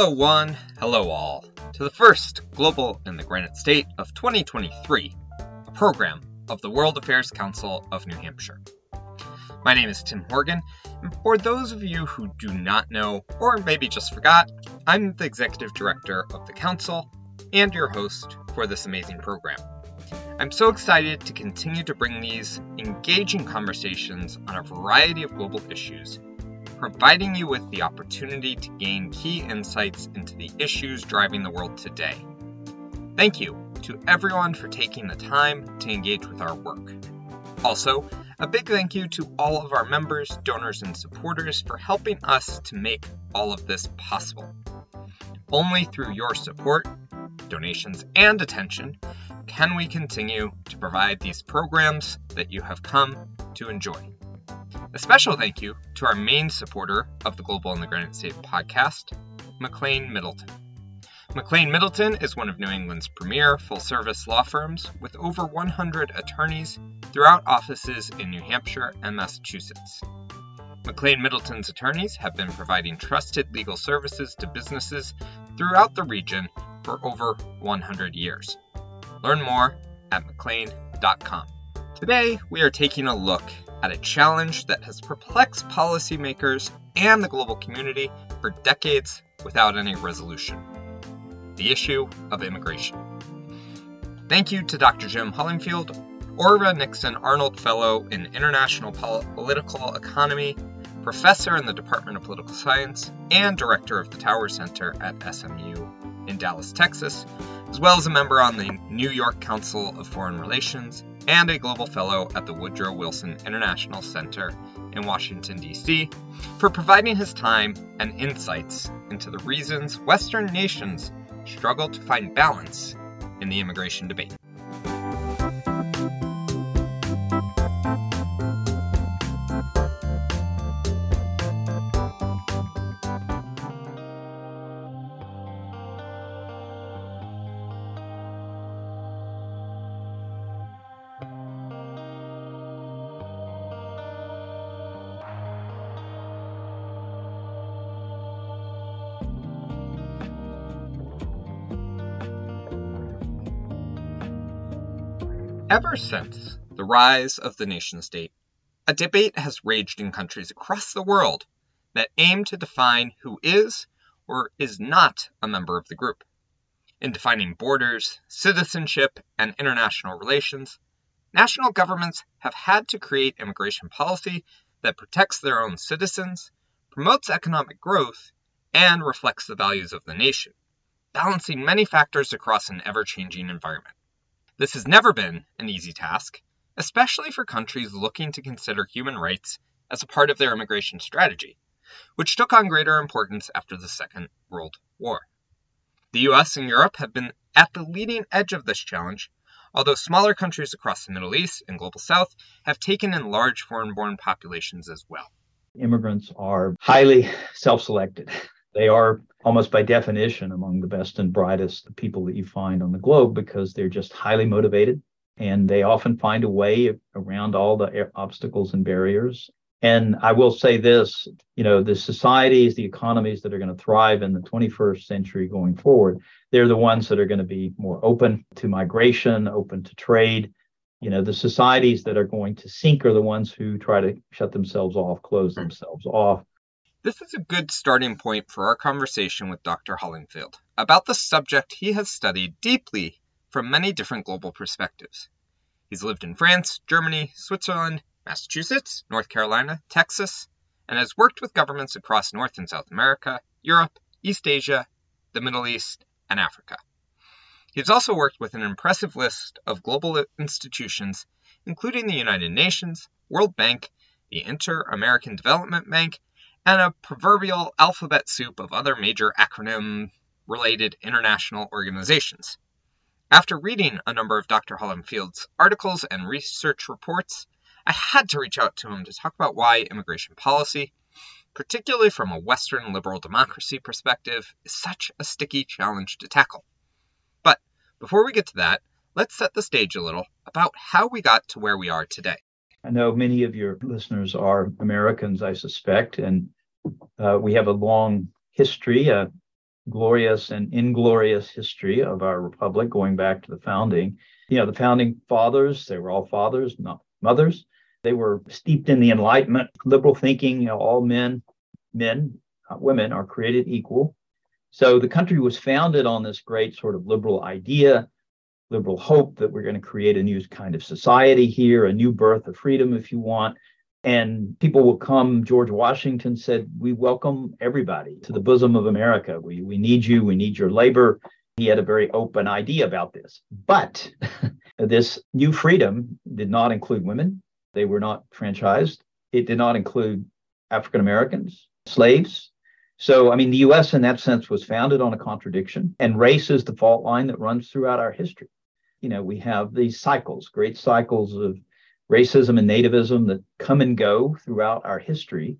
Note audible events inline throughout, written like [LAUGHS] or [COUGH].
Hello, one, hello, all, to the first Global in the Granite State of 2023, a program of the World Affairs Council of New Hampshire. My name is Tim Horgan, and for those of you who do not know, or maybe just forgot, I'm the Executive Director of the Council and your host for this amazing program. I'm so excited to continue to bring these engaging conversations on a variety of global issues, providing you with the opportunity to gain key insights into the issues driving the world today. Thank you to everyone for taking the time to engage with our work. Also, a big thank you to all of our members, donors, and supporters for helping us to make all of this possible. Only through your support, donations, and attention can we continue to provide these programs that you have come to enjoy. A special thank you to our main supporter of the Global in the Granite State podcast, McLane Middleton. McLane Middleton is one of New England's premier full service law firms with over 100 attorneys throughout offices in New Hampshire and Massachusetts. McLane Middleton's attorneys have been providing trusted legal services to businesses throughout the region for over 100 years. Learn more at McLane.com. Today, we are taking a look at a challenge that has perplexed policymakers and the global community for decades without any resolution the issue of immigration. Thank you to Dr. Jim Hollifield, Ora Nixon Arnold Fellow in International Political Economy, Professor in the Department of Political Science, and Director of the Tower Center at SMU in Dallas, Texas, as well as a member on the New York Council of Foreign Relations and a Global Fellow at the Woodrow Wilson International Center in Washington, D.C., for providing his time and insights into the reasons Western nations struggle to find balance in the immigration debate. Ever since the rise of the nation state, a debate has raged in countries across the world that aim to define who is or is not a member of the group. In defining borders, citizenship, and international relations, national governments have had to create immigration policy that protects their own citizens, promotes economic growth, and reflects the values of the nation, balancing many factors across an ever changing environment. This has never been an easy task, especially for countries looking to consider human rights as a part of their immigration strategy, which took on greater importance after the Second World War. The US and Europe have been at the leading edge of this challenge, although smaller countries across the Middle East and Global South have taken in large foreign born populations as well. Immigrants are highly self selected. They are almost by definition among the best and brightest people that you find on the globe because they're just highly motivated and they often find a way around all the obstacles and barriers. And I will say this, you know, the societies, the economies that are going to thrive in the 21st century going forward, they're the ones that are going to be more open to migration, open to trade. You know, the societies that are going to sink are the ones who try to shut themselves off, close hmm. themselves off, this is a good starting point for our conversation with Dr. Hollifield about the subject he has studied deeply from many different global perspectives. He's lived in France, Germany, Switzerland, Massachusetts, North Carolina, Texas, and has worked with governments across North and South America, Europe, East Asia, the Middle East, and Africa. He's also worked with an impressive list of global institutions, including the United Nations, World Bank, the Inter American Development Bank, and a proverbial alphabet soup of other major acronym related international organizations. After reading a number of Dr. Hollifield's articles and research reports, I had to reach out to him to talk about why immigration policy, particularly from a Western liberal democracy perspective, is such a sticky challenge to tackle. But before we get to that, let's set the stage a little about how we got to where we are today. I know many of your listeners are Americans, I suspect, and uh, we have a long history, a glorious and inglorious history of our republic going back to the founding. You know, the founding fathers, they were all fathers, not mothers. They were steeped in the Enlightenment, liberal thinking, you know, all men, men, not women are created equal. So the country was founded on this great sort of liberal idea, liberal hope that we're going to create a new kind of society here, a new birth of freedom, if you want. And people will come. George Washington said, We welcome everybody to the bosom of America. We, we need you. We need your labor. He had a very open idea about this. But [LAUGHS] this new freedom did not include women, they were not franchised. It did not include African Americans, slaves. So, I mean, the US in that sense was founded on a contradiction, and race is the fault line that runs throughout our history. You know, we have these cycles, great cycles of racism and nativism that come and go throughout our history.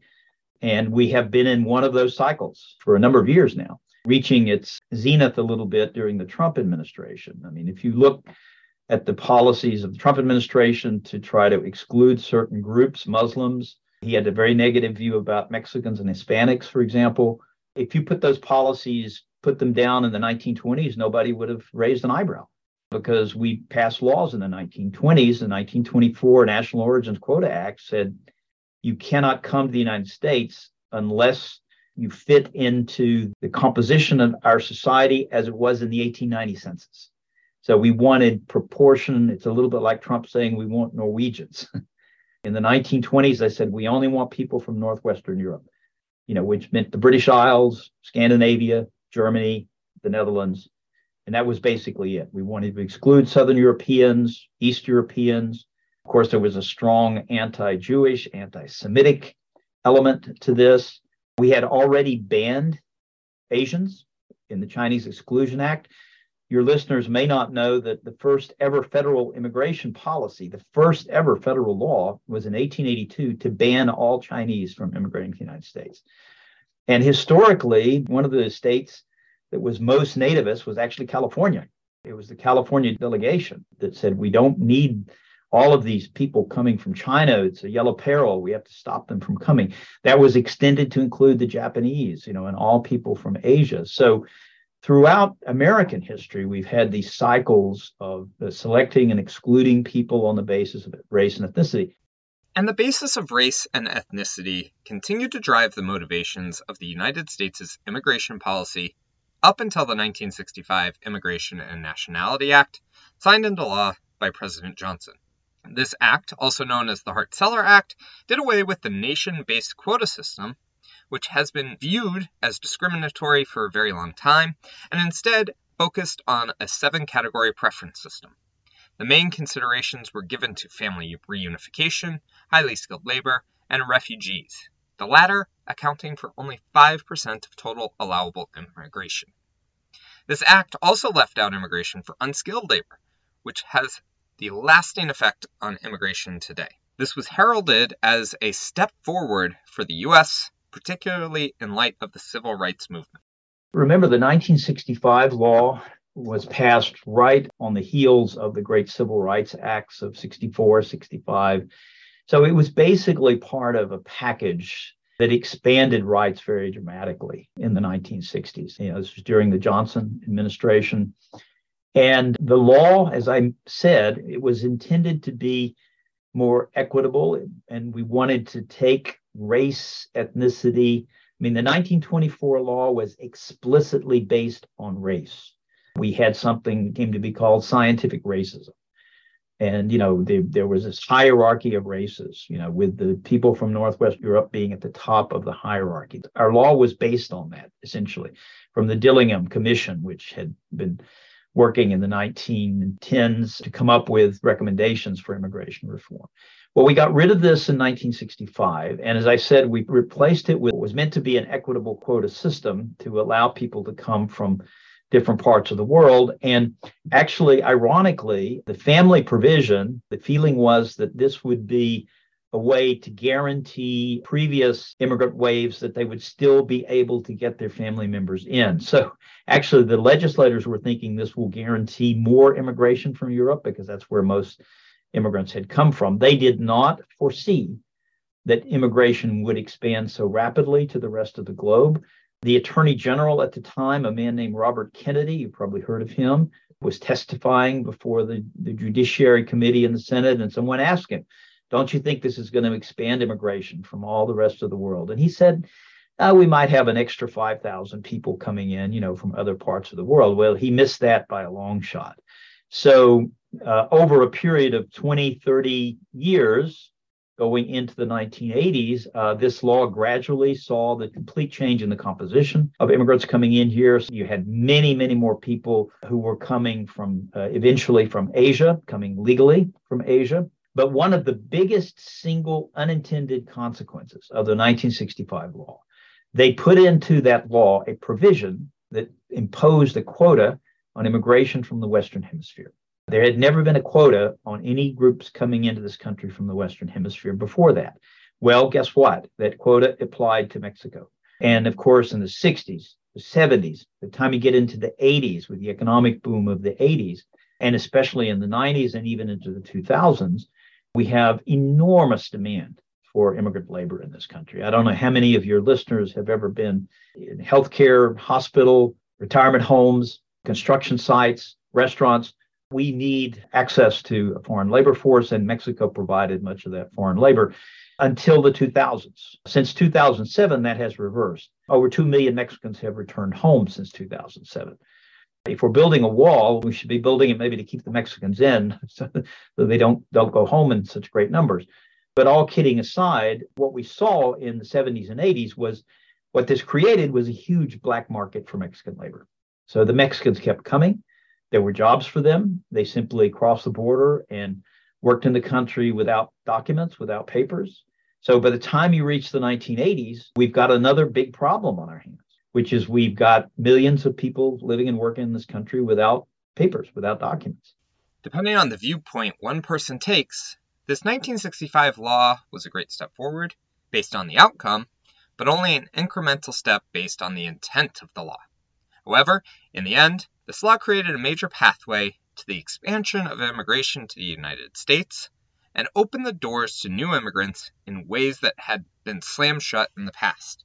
And we have been in one of those cycles for a number of years now, reaching its zenith a little bit during the Trump administration. I mean, if you look at the policies of the Trump administration to try to exclude certain groups, Muslims, he had a very negative view about Mexicans and Hispanics, for example. If you put those policies, put them down in the 1920s, nobody would have raised an eyebrow because we passed laws in the 1920s. The 1924 National Origins Quota Act said you cannot come to the United States unless you fit into the composition of our society as it was in the 1890 census. So we wanted proportion. It's a little bit like Trump saying we want Norwegians. [LAUGHS] in the 1920s, I said we only want people from Northwestern Europe, you know, which meant the British Isles, Scandinavia, Germany, the Netherlands, and that was basically it. We wanted to exclude Southern Europeans, East Europeans. Of course, there was a strong anti Jewish, anti Semitic element to this. We had already banned Asians in the Chinese Exclusion Act. Your listeners may not know that the first ever federal immigration policy, the first ever federal law, was in 1882 to ban all Chinese from immigrating to the United States. And historically, one of the states that was most nativist was actually California. It was the California delegation that said, we don't need all of these people coming from China. It's a yellow peril. We have to stop them from coming. That was extended to include the Japanese, you know, and all people from Asia. So throughout American history, we've had these cycles of selecting and excluding people on the basis of race and ethnicity. And the basis of race and ethnicity continued to drive the motivations of the United States' immigration policy up until the 1965 Immigration and Nationality Act, signed into law by President Johnson. This act, also known as the Hart Celler Act, did away with the nation based quota system, which has been viewed as discriminatory for a very long time, and instead focused on a seven category preference system. The main considerations were given to family reunification, highly skilled labor, and refugees, the latter accounting for only 5% of total allowable immigration. This act also left out immigration for unskilled labor, which has the lasting effect on immigration today. This was heralded as a step forward for the U.S., particularly in light of the civil rights movement. Remember, the 1965 law was passed right on the heels of the great civil rights acts of 64, 65. So it was basically part of a package that expanded rights very dramatically in the 1960s. You know, this was during the Johnson administration. And the law, as I said, it was intended to be more equitable, and we wanted to take race, ethnicity. I mean, the 1924 law was explicitly based on race. We had something came to be called scientific racism and you know the, there was this hierarchy of races you know with the people from northwest europe being at the top of the hierarchy. Our law was based on that essentially from the dillingham commission which had been working in the 1910s to come up with recommendations for immigration reform. Well we got rid of this in 1965 and as i said we replaced it with what was meant to be an equitable quota system to allow people to come from different parts of the world. And actually, ironically, the family provision, the feeling was that this would be a way to guarantee previous immigrant waves that they would still be able to get their family members in. So actually, the legislators were thinking this will guarantee more immigration from Europe because that's where most immigrants had come from. They did not foresee that immigration would expand so rapidly to the rest of the globe. The attorney general at the time, a man named Robert Kennedy, you probably heard of him, was testifying before the, the Judiciary Committee in the Senate, and someone asked him, Don't you think this is going to expand immigration from all the rest of the world? And he said, uh, we might have an extra 5,000 people coming in, you know, from other parts of the world. Well, he missed that by a long shot. So, uh, over a period of 20, 30 years, going into the 1980s, uh, this law gradually saw the complete change in the composition of immigrants coming in here. So you had many, many more people who were coming from uh, eventually from Asia, coming legally from Asia. But one of the biggest single unintended consequences of the 1965 law they put into that law a provision that imposed a quota on immigration from the Western Hemisphere. There had never been a quota on any groups coming into this country from the Western Hemisphere before that. Well, guess what? That quota applied to Mexico. And of course, in the 60s, the 70s, the time you get into the 80s with the economic boom of the 80s, and especially in the 90s and even into the 2000s, we have enormous demand for immigrant labor in this country. I don't know how many of your listeners have ever been in healthcare, hospital, retirement homes, construction sites, restaurants. We need access to a foreign labor force, and Mexico provided much of that foreign labor until the 2000s. Since 2007, that has reversed. Over 2 million Mexicans have returned home since 2007. If we're building a wall, we should be building it maybe to keep the Mexicans in [LAUGHS] so they don't, don't go home in such great numbers. But all kidding aside, what we saw in the 70s and 80s was what this created was a huge black market for Mexican labor. So the Mexicans kept coming. There were jobs for them. They simply crossed the border and worked in the country without documents, without papers. So by the time you reach the 1980s, we've got another big problem on our hands, which is we've got millions of people living and working in this country without papers, without documents. Depending on the viewpoint one person takes, this 1965 law was a great step forward, based on the outcome, but only an incremental step based on the intent of the law. However, in the end, this law created a major pathway to the expansion of immigration to the United States and opened the doors to new immigrants in ways that had been slammed shut in the past.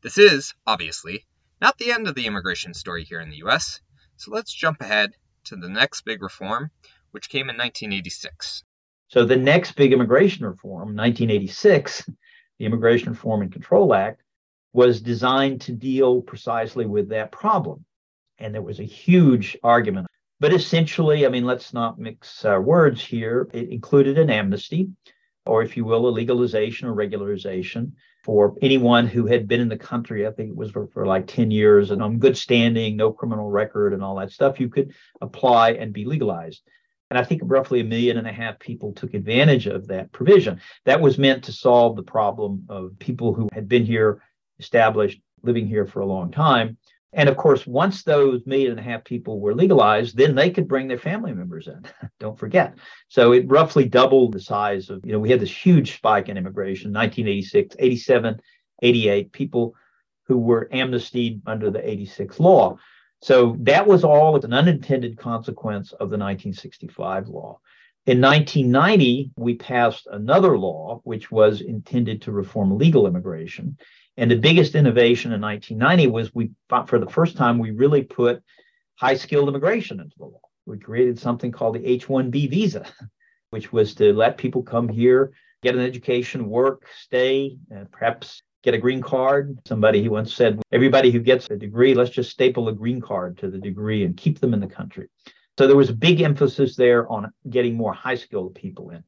This is, obviously, not the end of the immigration story here in the US, so let's jump ahead to the next big reform, which came in 1986. So the next big immigration reform, 1986, the Immigration Reform and Control Act, was designed to deal precisely with that problem. And there was a huge argument. But essentially, I mean, let's not mix our words here. It included an amnesty, or if you will, a legalization or regularization for anyone who had been in the country. I think it was for, for like 10 years and on good standing, no criminal record, and all that stuff. You could apply and be legalized. And I think roughly a million and a half people took advantage of that provision. That was meant to solve the problem of people who had been here, established, living here for a long time. And of course, once those million and a half people were legalized, then they could bring their family members in. [LAUGHS] Don't forget. So it roughly doubled the size of, you know, we had this huge spike in immigration, 1986, 87, 88, people who were amnestied under the 86 law. So that was all an unintended consequence of the 1965 law. In 1990, we passed another law which was intended to reform legal immigration. And the biggest innovation in 1990 was we, for the first time, we really put high skilled immigration into the law. We created something called the H 1B visa, [LAUGHS] which was to let people come here, get an education, work, stay, and perhaps get a green card. Somebody he once said, everybody who gets a degree, let's just staple a green card to the degree and keep them in the country. So there was a big emphasis there on getting more high skilled people in.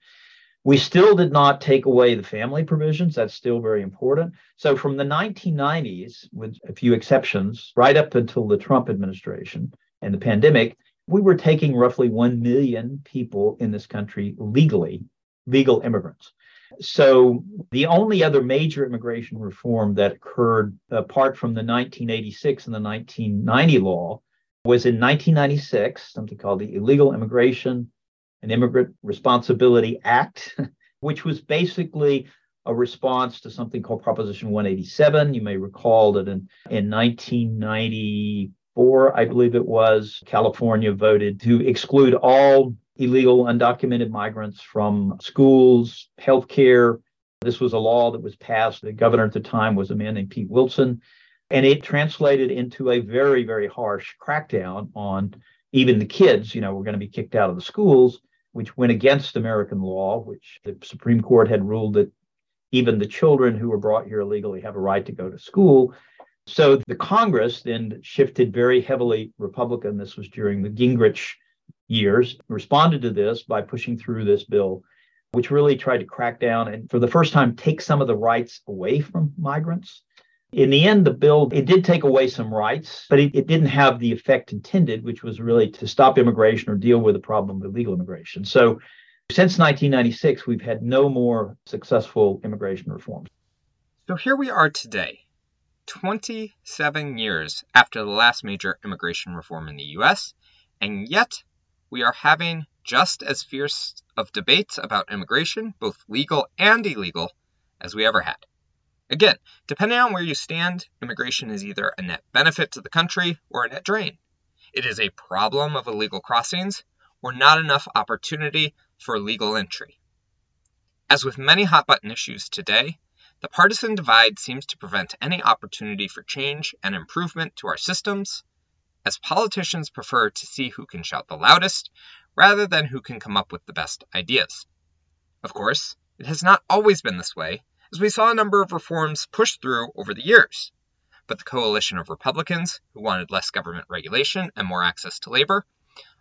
We still did not take away the family provisions. That's still very important. So from the 1990s, with a few exceptions, right up until the Trump administration and the pandemic, we were taking roughly 1 million people in this country legally, legal immigrants. So the only other major immigration reform that occurred apart from the 1986 and the 1990 law was in 1996, something called the Illegal Immigration and Immigrant Responsibility Act, [LAUGHS] which was basically a response to something called Proposition 187. You may recall that in, in 1994, I believe it was, California voted to exclude all illegal undocumented migrants from schools, healthcare. This was a law that was passed. The governor at the time was a man named Pete Wilson. And it translated into a very, very harsh crackdown on even the kids. You know, were going to be kicked out of the schools, which went against American law, which the Supreme Court had ruled that even the children who were brought here illegally have a right to go to school. So the Congress then shifted very heavily Republican. This was during the Gingrich years, responded to this by pushing through this bill, which really tried to crack down and for the first time take some of the rights away from migrants. In the end, the bill, it did take away some rights, but it, it didn't have the effect intended, which was really to stop immigration or deal with the problem of illegal immigration. So since 1996, we've had no more successful immigration reforms. So here we are today, 27 years after the last major immigration reform in the US, and yet we are having just as fierce of debates about immigration, both legal and illegal, as we ever had. Again, depending on where you stand, immigration is either a net benefit to the country or a net drain. It is a problem of illegal crossings or not enough opportunity for legal entry. As with many hot button issues today, the partisan divide seems to prevent any opportunity for change and improvement to our systems, as politicians prefer to see who can shout the loudest rather than who can come up with the best ideas. Of course, it has not always been this way, as we saw a number of reforms pushed through over the years. But the coalition of Republicans, who wanted less government regulation and more access to labor,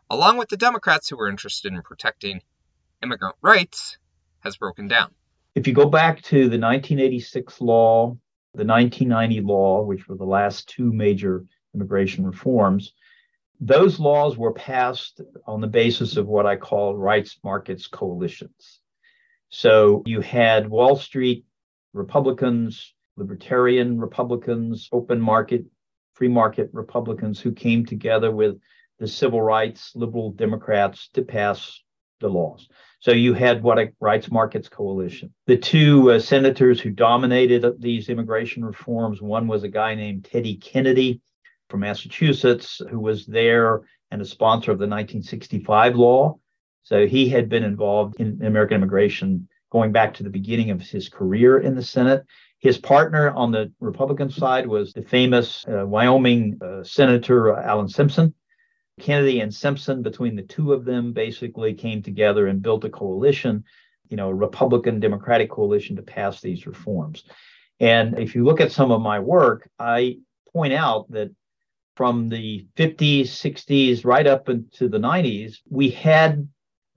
along with the Democrats who were interested in protecting immigrant rights has broken down. If you go back to the 1986 law, the 1990 law, which were the last two major immigration reforms, those laws were passed on the basis of what I call rights markets coalitions. So you had Wall Street Republicans, libertarian Republicans, open market, free market Republicans who came together with the civil rights liberal Democrats to pass the laws. So you had what a rights markets coalition. The two uh, senators who dominated these immigration reforms, one was a guy named Teddy Kennedy from Massachusetts, who was there and a sponsor of the 1965 law. So he had been involved in American immigration going back to the beginning of his career in the Senate. His partner on the Republican side was the famous uh, Wyoming uh, Senator Alan Simpson, Kennedy and Simpson, between the two of them, basically came together and built a coalition, you know, a Republican Democratic coalition to pass these reforms. And if you look at some of my work, I point out that from the 50s, 60s, right up into the 90s, we had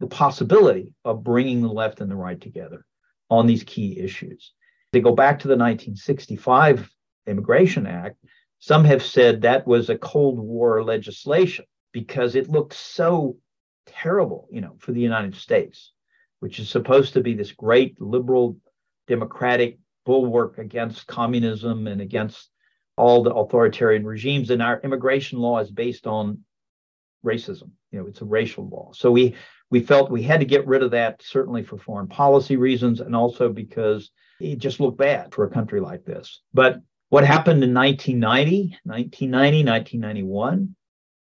the possibility of bringing the left and the right together on these key issues. They go back to the 1965 Immigration Act, some have said that was a Cold War legislation because it looked so terrible, you know, for the United States, which is supposed to be this great liberal democratic bulwark against communism and against all the authoritarian regimes. And our immigration law is based on racism. You know, it's a racial law. So we we felt we had to get rid of that, certainly for foreign policy reasons, and also because it just looked bad for a country like this. But what happened in 1990, 1990, 1991?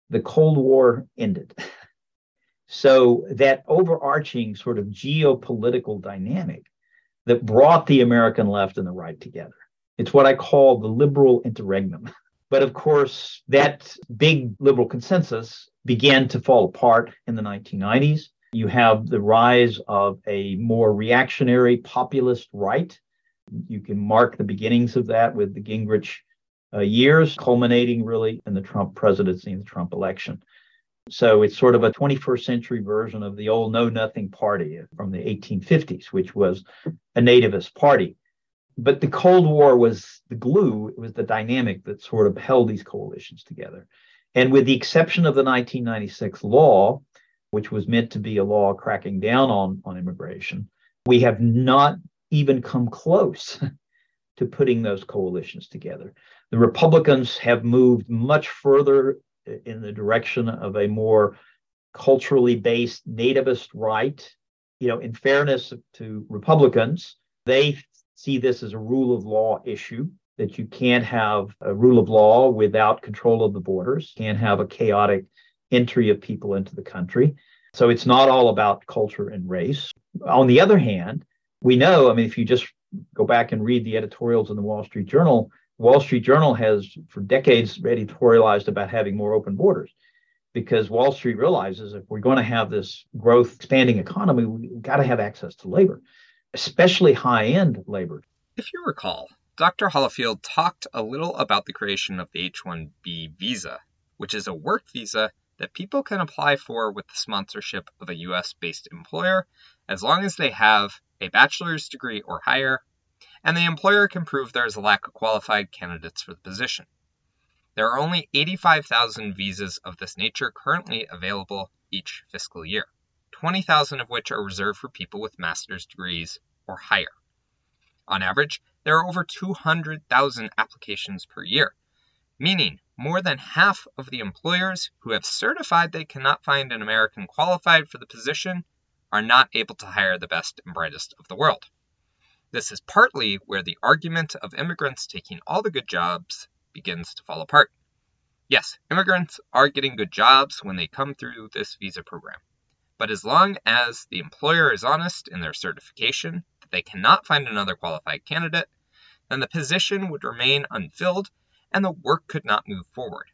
the Cold War ended. [LAUGHS] so that overarching sort of geopolitical dynamic that brought the American left and the right together. It's what I call the liberal interregnum. [LAUGHS] But of course, that big liberal consensus began to fall apart in the 1990s. You have the rise of a more reactionary populist right. You can mark the beginnings of that with the Gingrich uh, years, culminating really in the Trump presidency and the Trump election. So it's sort of a 21st century version of the old Know Nothing Party from the 1850s, which was a nativist party. But the Cold War was the glue, it was the dynamic that sort of held these coalitions together. And with the exception of the 1996 law, which was meant to be a law cracking down on, on immigration, we have not even come close [LAUGHS] to putting those coalitions together. The Republicans have moved much further in the direction of a more culturally based nativist right. You know, in fairness to Republicans, they see this as a rule of law issue that you can't have a rule of law without control of the borders, can't have a chaotic entry of people into the country. So it's not all about culture and race. On the other hand, we know, I mean, if you just go back and read the editorials in the Wall Street Journal, Wall Street Journal has for decades editorialized about having more open borders because Wall Street realizes if we're going to have this growth expanding economy, we've got to have access to labor, especially high end labor. If you recall, Dr. Hollifield talked a little about the creation of the H 1B visa, which is a work visa that people can apply for with the sponsorship of a US based employer as long as they have a bachelor's degree or higher, and the employer can prove there is a lack of qualified candidates for the position. There are only 85,000 visas of this nature currently available each fiscal year, 20,000 of which are reserved for people with master's degrees or higher. On average, there are over 200,000 applications per year, meaning more than half of the employers who have certified they cannot find an American qualified for the position are not able to hire the best and brightest of the world. This is partly where the argument of immigrants taking all the good jobs begins to fall apart. Yes, immigrants are getting good jobs when they come through this visa program. But as long as the employer is honest in their certification that they cannot find another qualified candidate, then the position would remain unfilled and the work could not move forward.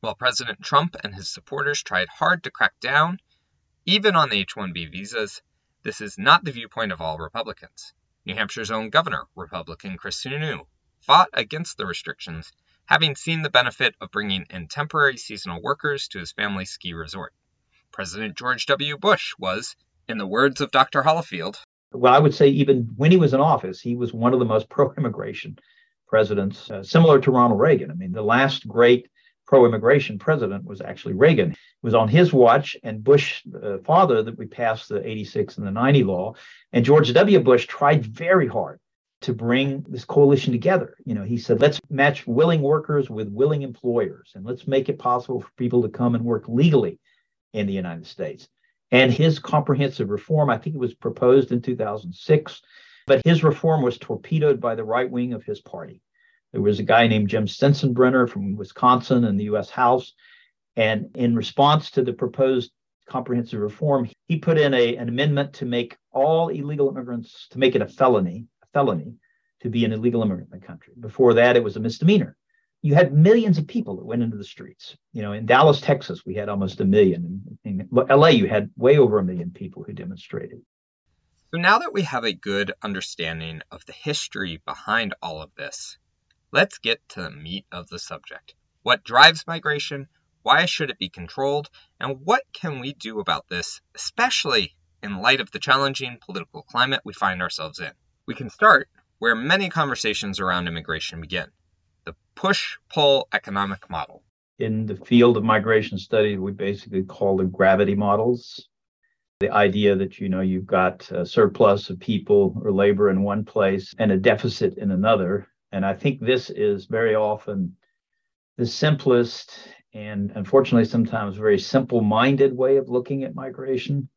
While President Trump and his supporters tried hard to crack down even on the H 1B visas, this is not the viewpoint of all Republicans. New Hampshire's own governor, Republican Chris Sununu, fought against the restrictions, having seen the benefit of bringing in temporary seasonal workers to his family's ski resort. President George W. Bush was, in the words of Dr. Hollifield, well, I would say even when he was in office, he was one of the most pro immigration presidents, uh, similar to Ronald Reagan. I mean, the last great pro immigration president was actually Reagan. It was on his watch and Bush uh, father that we passed the 86 and the 90 law. And George W. Bush tried very hard to bring this coalition together. You know, he said, let's match willing workers with willing employers and let's make it possible for people to come and work legally in the United States. And his comprehensive reform, I think it was proposed in 2006, but his reform was torpedoed by the right wing of his party. There was a guy named Jim Sensenbrenner from Wisconsin in the US House. And in response to the proposed comprehensive reform, he put in a, an amendment to make all illegal immigrants, to make it a felony, a felony to be an illegal immigrant in the country. Before that, it was a misdemeanor. You had millions of people that went into the streets. You know, in Dallas, Texas, we had almost a million. In, in LA, you had way over a million people who demonstrated. So now that we have a good understanding of the history behind all of this, Let's get to the meat of the subject. What drives migration? Why should it be controlled? And what can we do about this, especially in light of the challenging political climate we find ourselves in? We can start where many conversations around immigration begin the push pull economic model. In the field of migration studies, we basically call the gravity models. The idea that you know you've got a surplus of people or labor in one place and a deficit in another, and I think this is very often the simplest and unfortunately sometimes very simple minded way of looking at migration.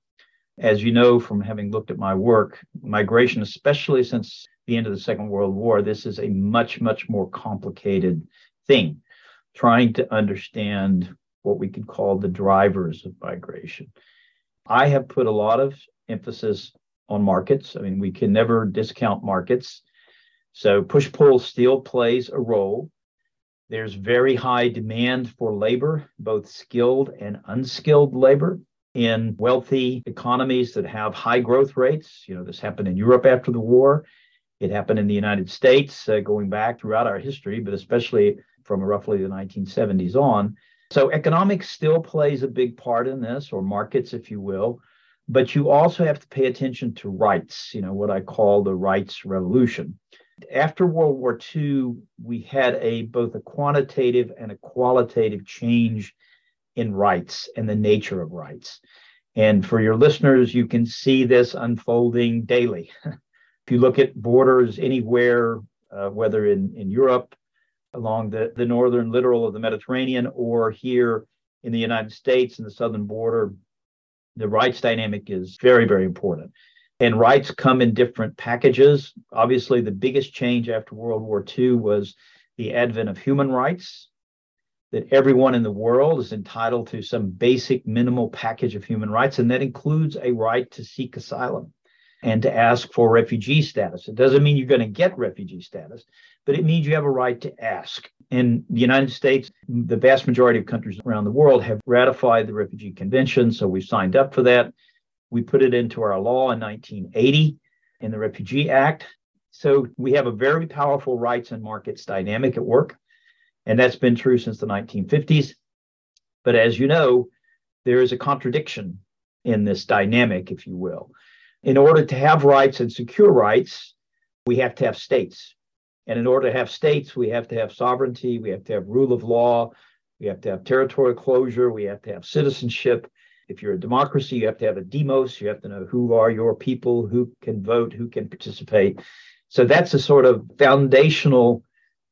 As you know from having looked at my work, migration, especially since the end of the Second World War, this is a much, much more complicated thing. Trying to understand what we could call the drivers of migration. I have put a lot of emphasis on markets. I mean, we can never discount markets. So push pull still plays a role. There's very high demand for labor, both skilled and unskilled labor in wealthy economies that have high growth rates. You know, this happened in Europe after the war. It happened in the United States uh, going back throughout our history, but especially from roughly the 1970s on. So economics still plays a big part in this, or markets, if you will. But you also have to pay attention to rights, you know, what I call the rights revolution. After World War II, we had a both a quantitative and a qualitative change in rights and the nature of rights. And for your listeners, you can see this unfolding daily. [LAUGHS] if you look at borders anywhere, uh, whether in, in Europe, along the, the northern littoral of the Mediterranean, or here in the United States in the southern border, the rights dynamic is very, very important. And rights come in different packages. Obviously, the biggest change after World War II was the advent of human rights, that everyone in the world is entitled to some basic minimal package of human rights, and that includes a right to seek asylum and to ask for refugee status. It doesn't mean you're going to get refugee status, but it means you have a right to ask. In the United States, the vast majority of countries around the world have ratified the Refugee Convention, so we've signed up for that. We put it into our law in 1980 in the Refugee Act. So we have a very powerful rights and markets dynamic at work, and that's been true since the 1950s. But as you know, there is a contradiction in this dynamic, if you will. In order to have rights and secure rights, we have to have states. And in order to have states, we have to have sovereignty, we have to have rule of law, we have to have territorial closure, we have to have citizenship. If you're a democracy, you have to have a demos, you have to know who are your people, who can vote, who can participate. So that's a sort of foundational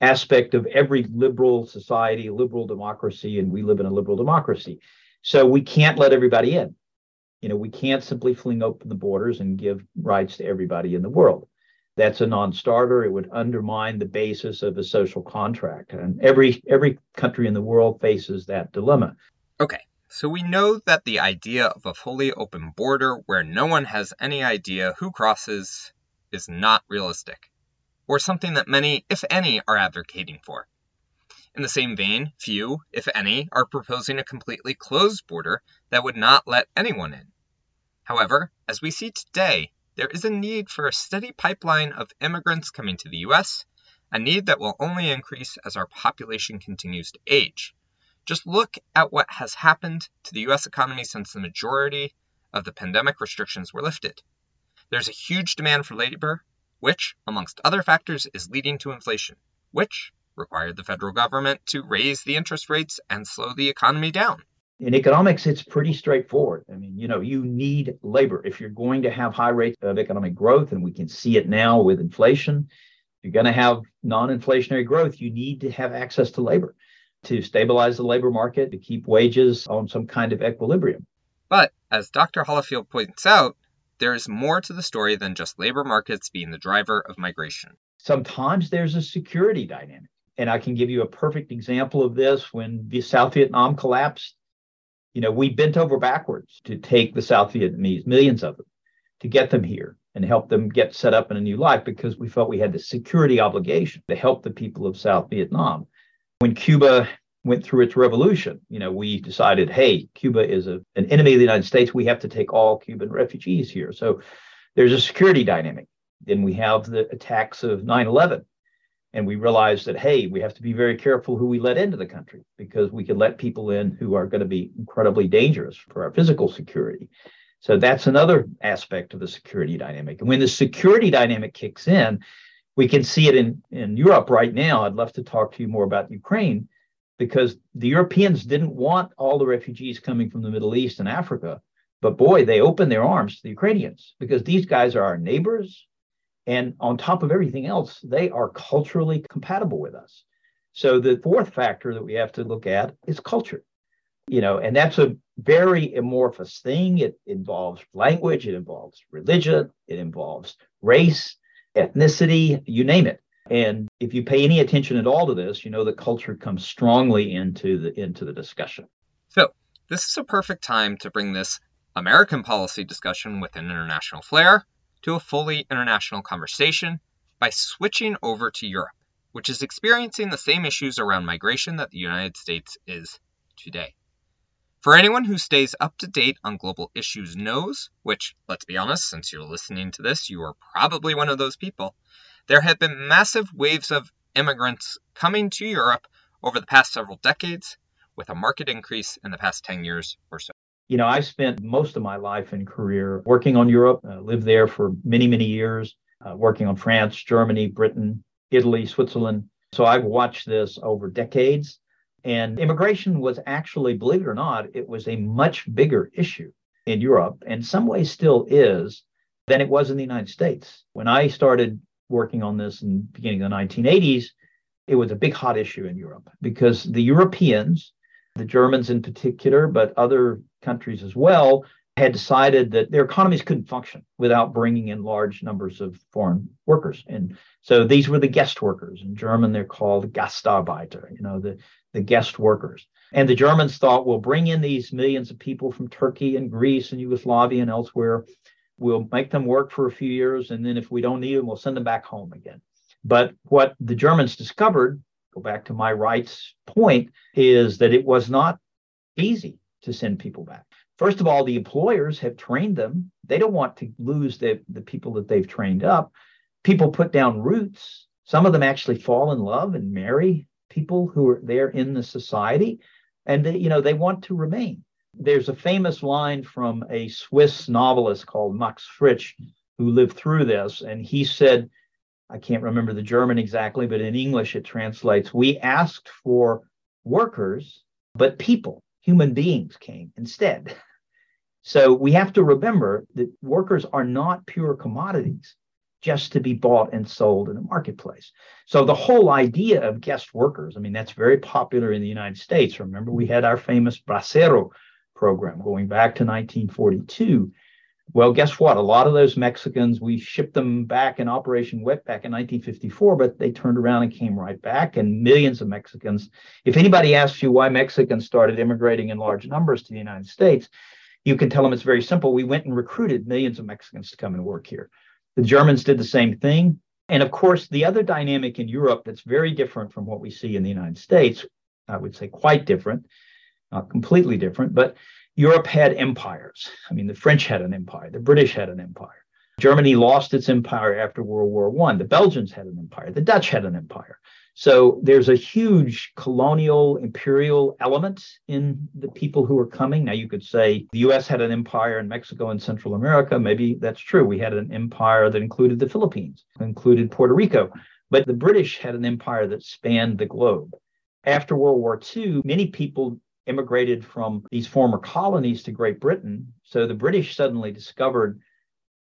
aspect of every liberal society, liberal democracy, and we live in a liberal democracy. So we can't let everybody in. You know, we can't simply fling open the borders and give rights to everybody in the world. That's a non-starter. It would undermine the basis of a social contract. And every every country in the world faces that dilemma. Okay. So we know that the idea of a fully open border where no one has any idea who crosses is not realistic, or something that many, if any, are advocating for. In the same vein, few, if any, are proposing a completely closed border that would not let anyone in. However, as we see today, there is a need for a steady pipeline of immigrants coming to the US, a need that will only increase as our population continues to age. Just look at what has happened to the US economy since the majority of the pandemic restrictions were lifted. There's a huge demand for labor, which, amongst other factors, is leading to inflation, which required the federal government to raise the interest rates and slow the economy down in economics, it's pretty straightforward. I mean, you know, you need labor. If you're going to have high rates of economic growth, and we can see it now with inflation, you're going to have non inflationary growth, you need to have access to labor to stabilize the labor market, to keep wages on some kind of equilibrium. But as Dr. Hollifield points out, there is more to the story than just labor markets being the driver of migration. Sometimes there's a security dynamic. And I can give you a perfect example of this when the South Vietnam collapsed you know, we bent over backwards to take the South Vietnamese, millions of them, to get them here and help them get set up in a new life because we felt we had the security obligation to help the people of South Vietnam. When Cuba went through its revolution, you know, we decided, hey, Cuba is a, an enemy of the United States. We have to take all Cuban refugees here. So there's a security dynamic. Then we have the attacks of 9 11 and we realized that hey we have to be very careful who we let into the country because we could let people in who are going to be incredibly dangerous for our physical security. So that's another aspect of the security dynamic. And when the security dynamic kicks in we can see it in, in europe right now. I'd love to talk to you more about ukraine because the europeans didn't want all the refugees coming from the middle east and africa but boy they opened their arms to the ukrainians because these guys are our neighbors and on top of everything else, they are culturally compatible with us. So the fourth factor that we have to look at is culture. You know, and that's a very amorphous thing. It involves language, it involves religion, it involves race, ethnicity, you name it. And if you pay any attention at all to this, you know that culture comes strongly into the into the discussion. So this is a perfect time to bring this American policy discussion with an international flair to a fully international conversation by switching over to Europe, which is experiencing the same issues around migration that the United States is today. For anyone who stays up to date on global issues knows, which, let's be honest, since you're listening to this, you are probably one of those people, there have been massive waves of immigrants coming to Europe over the past several decades, with a market increase in the past 10 years or so you know, I spent most of my life and career working on Europe, uh, lived there for many, many years, uh, working on France, Germany, Britain, Italy, Switzerland. So I've watched this over decades. And immigration was actually, believe it or not, it was a much bigger issue in Europe, and some ways still is, than it was in the United States. When I started working on this in the beginning of the 1980s, it was a big hot issue in Europe because the Europeans, the Germans in particular, but other countries as well had decided that their economies couldn't function without bringing in large numbers of foreign workers. And so these were the guest workers. In German, they're called Gastarbeiter, you know, the, the guest workers. And the Germans thought, we'll bring in these millions of people from Turkey and Greece and Yugoslavia and elsewhere. We'll make them work for a few years. And then if we don't need them, we'll send them back home again. But what the Germans discovered, go back to my rights point, is that it was not easy to send people back. First of all, the employers have trained them. They don't want to lose the, the people that they've trained up. People put down roots. Some of them actually fall in love and marry people who are there in the society. And they, you know, they want to remain. There's a famous line from a Swiss novelist called Max Frisch who lived through this. And he said, I can't remember the German exactly, but in English it translates, we asked for workers, but people human beings came instead. So we have to remember that workers are not pure commodities just to be bought and sold in the marketplace. So the whole idea of guest workers, I mean, that's very popular in the United States. Remember, we had our famous Bracero program going back to 1942 well, guess what? A lot of those Mexicans, we shipped them back in Operation Wetback in 1954, but they turned around and came right back. And millions of Mexicans, if anybody asks you why Mexicans started immigrating in large numbers to the United States, you can tell them it's very simple. We went and recruited millions of Mexicans to come and work here. The Germans did the same thing. And of course, the other dynamic in Europe that's very different from what we see in the United States, I would say quite different, not completely different, but Europe had empires. I mean, the French had an empire, the British had an empire. Germany lost its empire after World War I. The Belgians had an empire, the Dutch had an empire. So there's a huge colonial imperial element in the people who are coming. Now, you could say the US had an empire in Mexico and Central America. Maybe that's true. We had an empire that included the Philippines, included Puerto Rico. But the British had an empire that spanned the globe. After World War II, many people immigrated from these former colonies to Great Britain. So the British suddenly discovered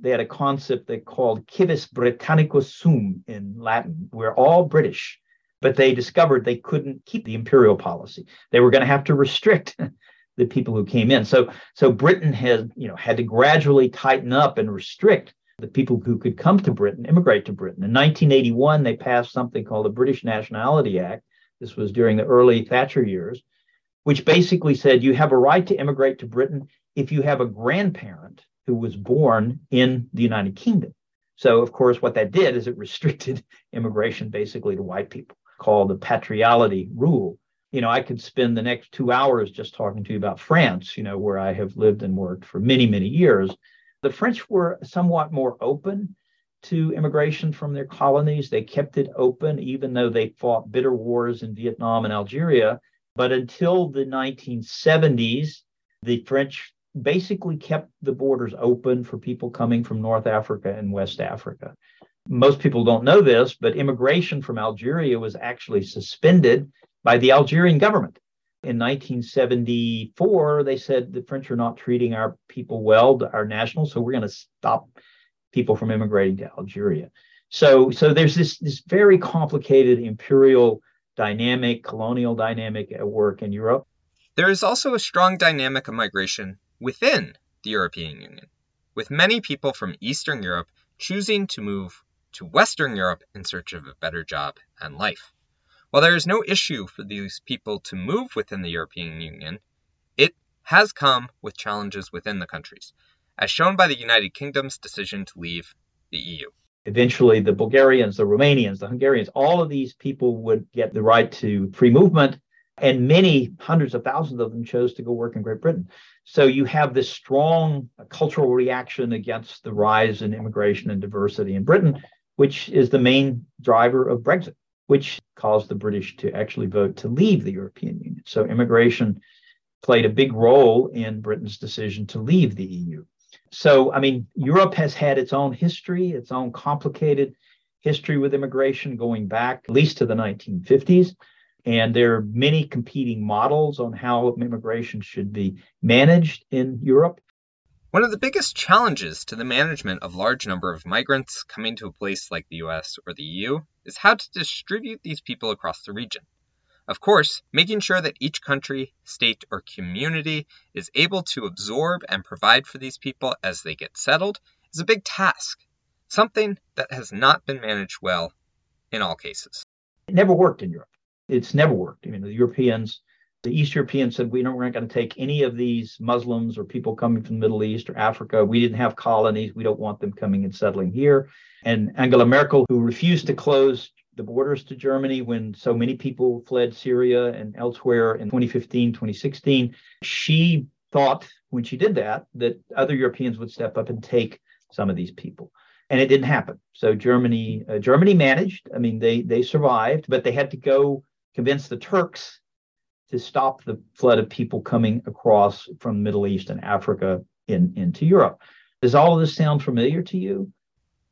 they had a concept they called civis Britannicus sum in Latin. We're all British, but they discovered they couldn't keep the imperial policy. They were going to have to restrict [LAUGHS] the people who came in. So so Britain had you know had to gradually tighten up and restrict the people who could come to Britain, immigrate to Britain. In 1981, they passed something called the British Nationality Act. This was during the early Thatcher years, which basically said you have a right to immigrate to Britain if you have a grandparent who was born in the United Kingdom. So, of course, what that did is it restricted [LAUGHS] immigration basically to white people, called the patriality rule. You know, I could spend the next two hours just talking to you about France, you know, where I have lived and worked for many, many years. The French were somewhat more open to immigration from their colonies. They kept it open, even though they fought bitter wars in Vietnam and Algeria. But until the 1970s, the French basically kept the borders open for people coming from North Africa and West Africa. Most people don't know this, but immigration from Algeria was actually suspended by the Algerian government. In 1974, they said the French are not treating our people well, our nationals, so we're going to stop people from immigrating to Algeria. So, so there's this, this very complicated imperial dynamic, colonial dynamic at work in Europe. There is also a strong dynamic of migration within the European Union, with many people from Eastern Europe choosing to move to Western Europe in search of a better job and life. While there is no issue for these people to move within the European Union, it has come with challenges within the countries, as shown by the United Kingdom's decision to leave the EU eventually the Bulgarians, the Romanians, the Hungarians, all of these people would get the right to free movement. And many hundreds of thousands of them chose to go work in Great Britain. So you have this strong cultural reaction against the rise in immigration and diversity in Britain, which is the main driver of Brexit, which caused the British to actually vote to leave the European Union. So immigration played a big role in Britain's decision to leave the EU. So, I mean, Europe has had its own history, its own complicated history with immigration going back at least to the 1950s. And there are many competing models on how immigration should be managed in Europe. One of the biggest challenges to the management of large number of migrants coming to a place like the US or the EU is how to distribute these people across the region. Of course, making sure that each country, state, or community is able to absorb and provide for these people as they get settled is a big task, something that has not been managed well in all cases. It never worked in Europe. It's never worked. I mean, the Europeans The East Europeans said, we don't, we're not going to take any of these Muslims or people coming from the Middle East or Africa. We didn't have colonies. We don't want them coming and settling here. And Angela Merkel, who refused to close the borders to Germany when so many people fled Syria and elsewhere in 2015, 2016, she thought when she did that that other Europeans would step up and take some of these people and it didn't happen. So Germany, uh, Germany managed. I mean, they they survived, but they had to go convince the Turks to stop the flood of people coming across from the Middle East and Africa in, into Europe. Does all of this sound familiar to you?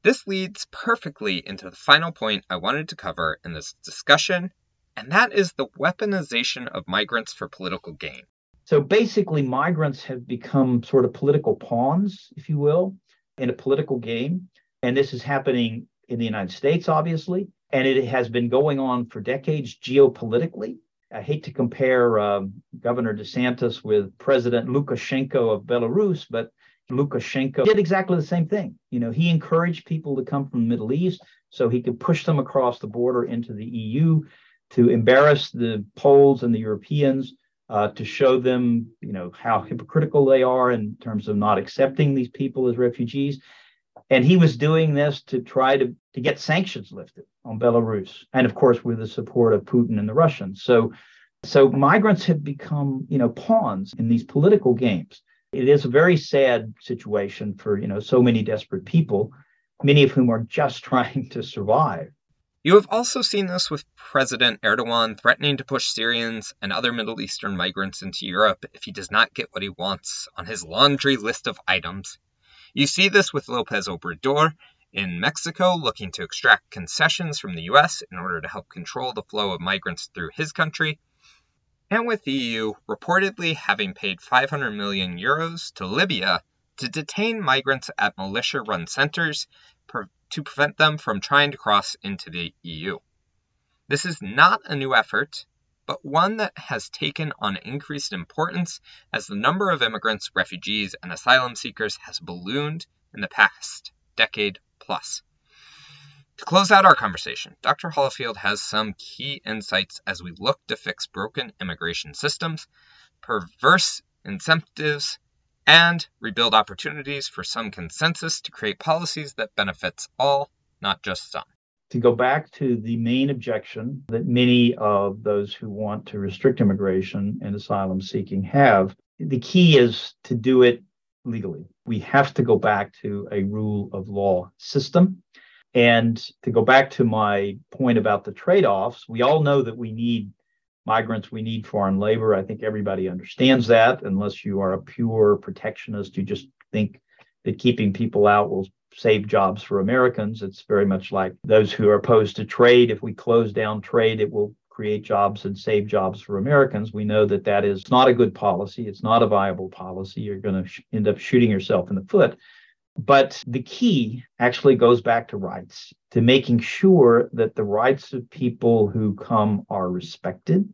This leads perfectly into the final point I wanted to cover in this discussion, and that is the weaponization of migrants for political gain. So basically, migrants have become sort of political pawns, if you will, in a political game. And this is happening in the United States, obviously, and it has been going on for decades geopolitically. I hate to compare um, Governor DeSantis with President Lukashenko of Belarus, but Lukashenko did exactly the same thing. You know, he encouraged people to come from the Middle East so he could push them across the border into the EU to embarrass the Poles and the Europeans, uh, to show them, you know, how hypocritical they are in terms of not accepting these people as refugees. And he was doing this to try to, to get sanctions lifted on Belarus, and of course with the support of Putin and the Russians. So, so migrants have become, you know, pawns in these political games. It is a very sad situation for, you know, so many desperate people, many of whom are just [LAUGHS] trying to survive. You have also seen this with President Erdogan threatening to push Syrians and other Middle Eastern migrants into Europe if he does not get what he wants on his laundry list of items you see this with Lopez Obrador in Mexico looking to extract concessions from the US in order to help control the flow of migrants through his country, and with the EU reportedly having paid 500 million euros to Libya to detain migrants at militia run centers to prevent them from trying to cross into the EU. This is not a new effort, but one that has taken on increased importance as the number of immigrants, refugees, and asylum seekers has ballooned in the past decade plus. To close out our conversation, Dr. Hollifield has some key insights as we look to fix broken immigration systems, perverse incentives, and rebuild opportunities for some consensus to create policies that benefits all, not just some to go back to the main objection that many of those who want to restrict immigration and asylum seeking have, the key is to do it legally. We have to go back to a rule of law system. And to go back to my point about the trade offs, we all know that we need migrants, we need foreign labor. I think everybody understands that, unless you are a pure protectionist, you just think that keeping people out will save jobs for Americans. It's very much like those who are opposed to trade. If we close down trade, it will create jobs and save jobs for Americans. We know that that is not a good policy. It's not a viable policy. You're going to sh- end up shooting yourself in the foot. But the key actually goes back to rights, to making sure that the rights of people who come are respected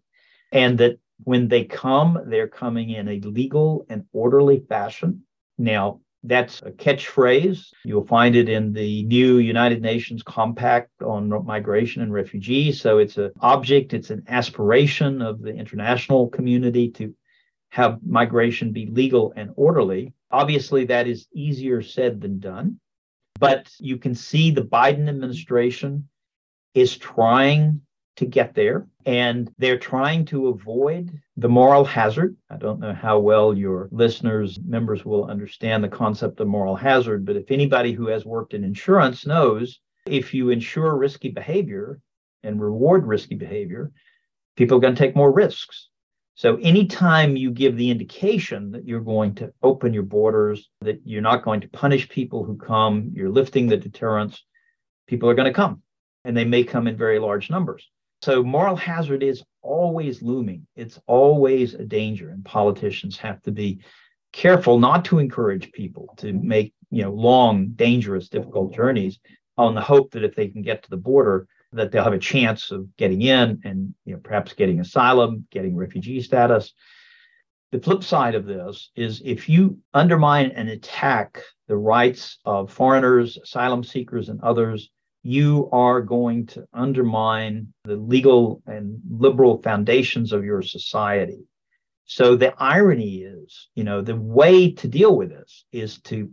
and that when they come, they're coming in a legal and orderly fashion. Now, that's a catchphrase. You'll find it in the new United Nations Compact on Migration and Refugees. So it's an object, it's an aspiration of the international community to have migration be legal and orderly. Obviously, that is easier said than done. But you can see the Biden administration is trying to get there. And they're trying to avoid the moral hazard. I don't know how well your listeners, members will understand the concept of moral hazard, but if anybody who has worked in insurance knows if you insure risky behavior and reward risky behavior, people are going to take more risks. So anytime you give the indication that you're going to open your borders, that you're not going to punish people who come, you're lifting the deterrence, people are going to come and they may come in very large numbers. So moral hazard is always looming. It's always a danger, and politicians have to be careful not to encourage people to make you know long, dangerous, difficult journeys on the hope that if they can get to the border, that they'll have a chance of getting in and you know perhaps getting asylum, getting refugee status. The flip side of this is if you undermine and attack the rights of foreigners, asylum seekers, and others you are going to undermine the legal and liberal foundations of your society. So the irony is, you know, the way to deal with this is to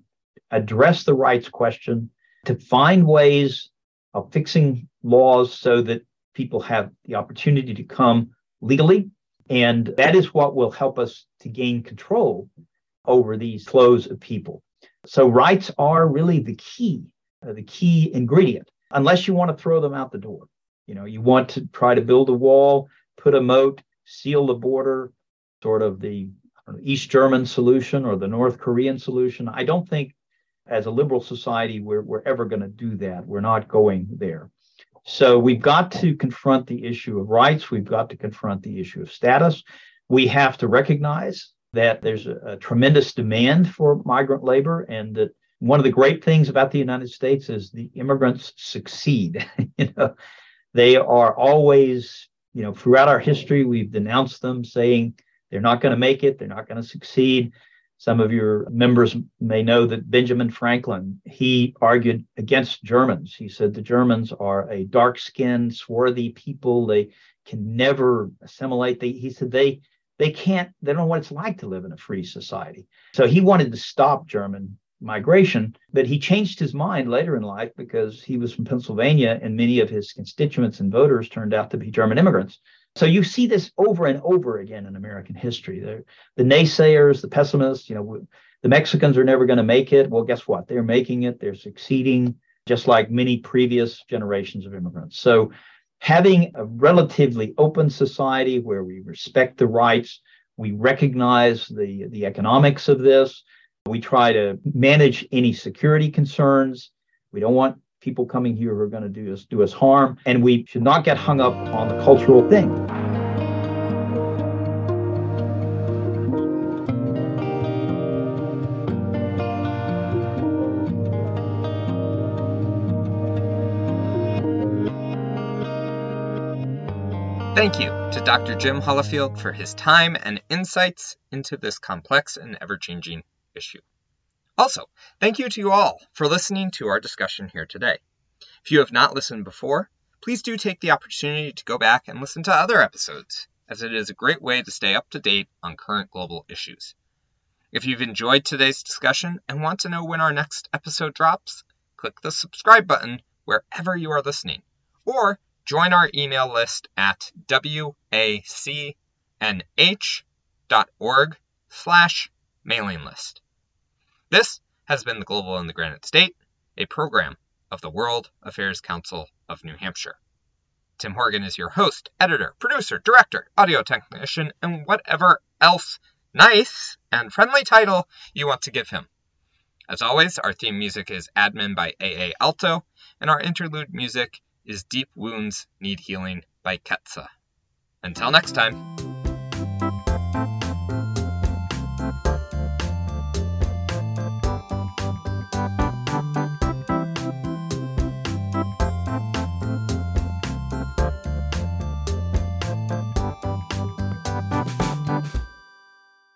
address the rights question, to find ways of fixing laws so that people have the opportunity to come legally. And that is what will help us to gain control over these flows of people. So rights are really the key, uh, the key ingredient, unless you want to throw them out the door. You know, you want to try to build a wall, put a moat, seal the border, sort of the know, East German solution or the North Korean solution. I don't think as a liberal society we're, we're ever going to do that. We're not going there. So we've got to confront the issue of rights. We've got to confront the issue of status. We have to recognize that there's a, a tremendous demand for migrant labor and that one of the great things about the United States is the immigrants succeed. [LAUGHS] you know, they are always, you know, throughout our history, we've denounced them saying they're not going to make it, they're not going to succeed. Some of your members may know that Benjamin Franklin, he argued against Germans. He said the Germans are a dark-skinned, swarthy people. They can never assimilate. They, he said they they can't, they don't know what it's like to live in a free society. So he wanted to stop German migration, but he changed his mind later in life because he was from Pennsylvania and many of his constituents and voters turned out to be German immigrants. So you see this over and over again in American history. The, the naysayers, the pessimists, you know, the Mexicans are never going to make it. Well, guess what? They're making it. They're succeeding, just like many previous generations of immigrants. So having a relatively open society where we respect the rights, we recognize the, the economics of this, we try to manage any security concerns. We don't want people coming here who are going to do us do us harm, and we should not get hung up on the cultural thing. Thank you to Dr. Jim Hollifield for his time and insights into this complex and ever changing issue. Also, thank you to you all for listening to our discussion here today. If you have not listened before, please do take the opportunity to go back and listen to other episodes, as it is a great way to stay up to date on current global issues. If you've enjoyed today's discussion and want to know when our next episode drops, click the subscribe button wherever you are listening, or join our email list at wacnh.org slash mailing list. This has been the Global in the Granite State, a program of the World Affairs Council of New Hampshire. Tim Horgan is your host, editor, producer, director, audio technician, and whatever else nice and friendly title you want to give him. As always, our theme music is Admin by AA Alto, and our interlude music is Deep Wounds Need Healing by Ketsa. Until next time.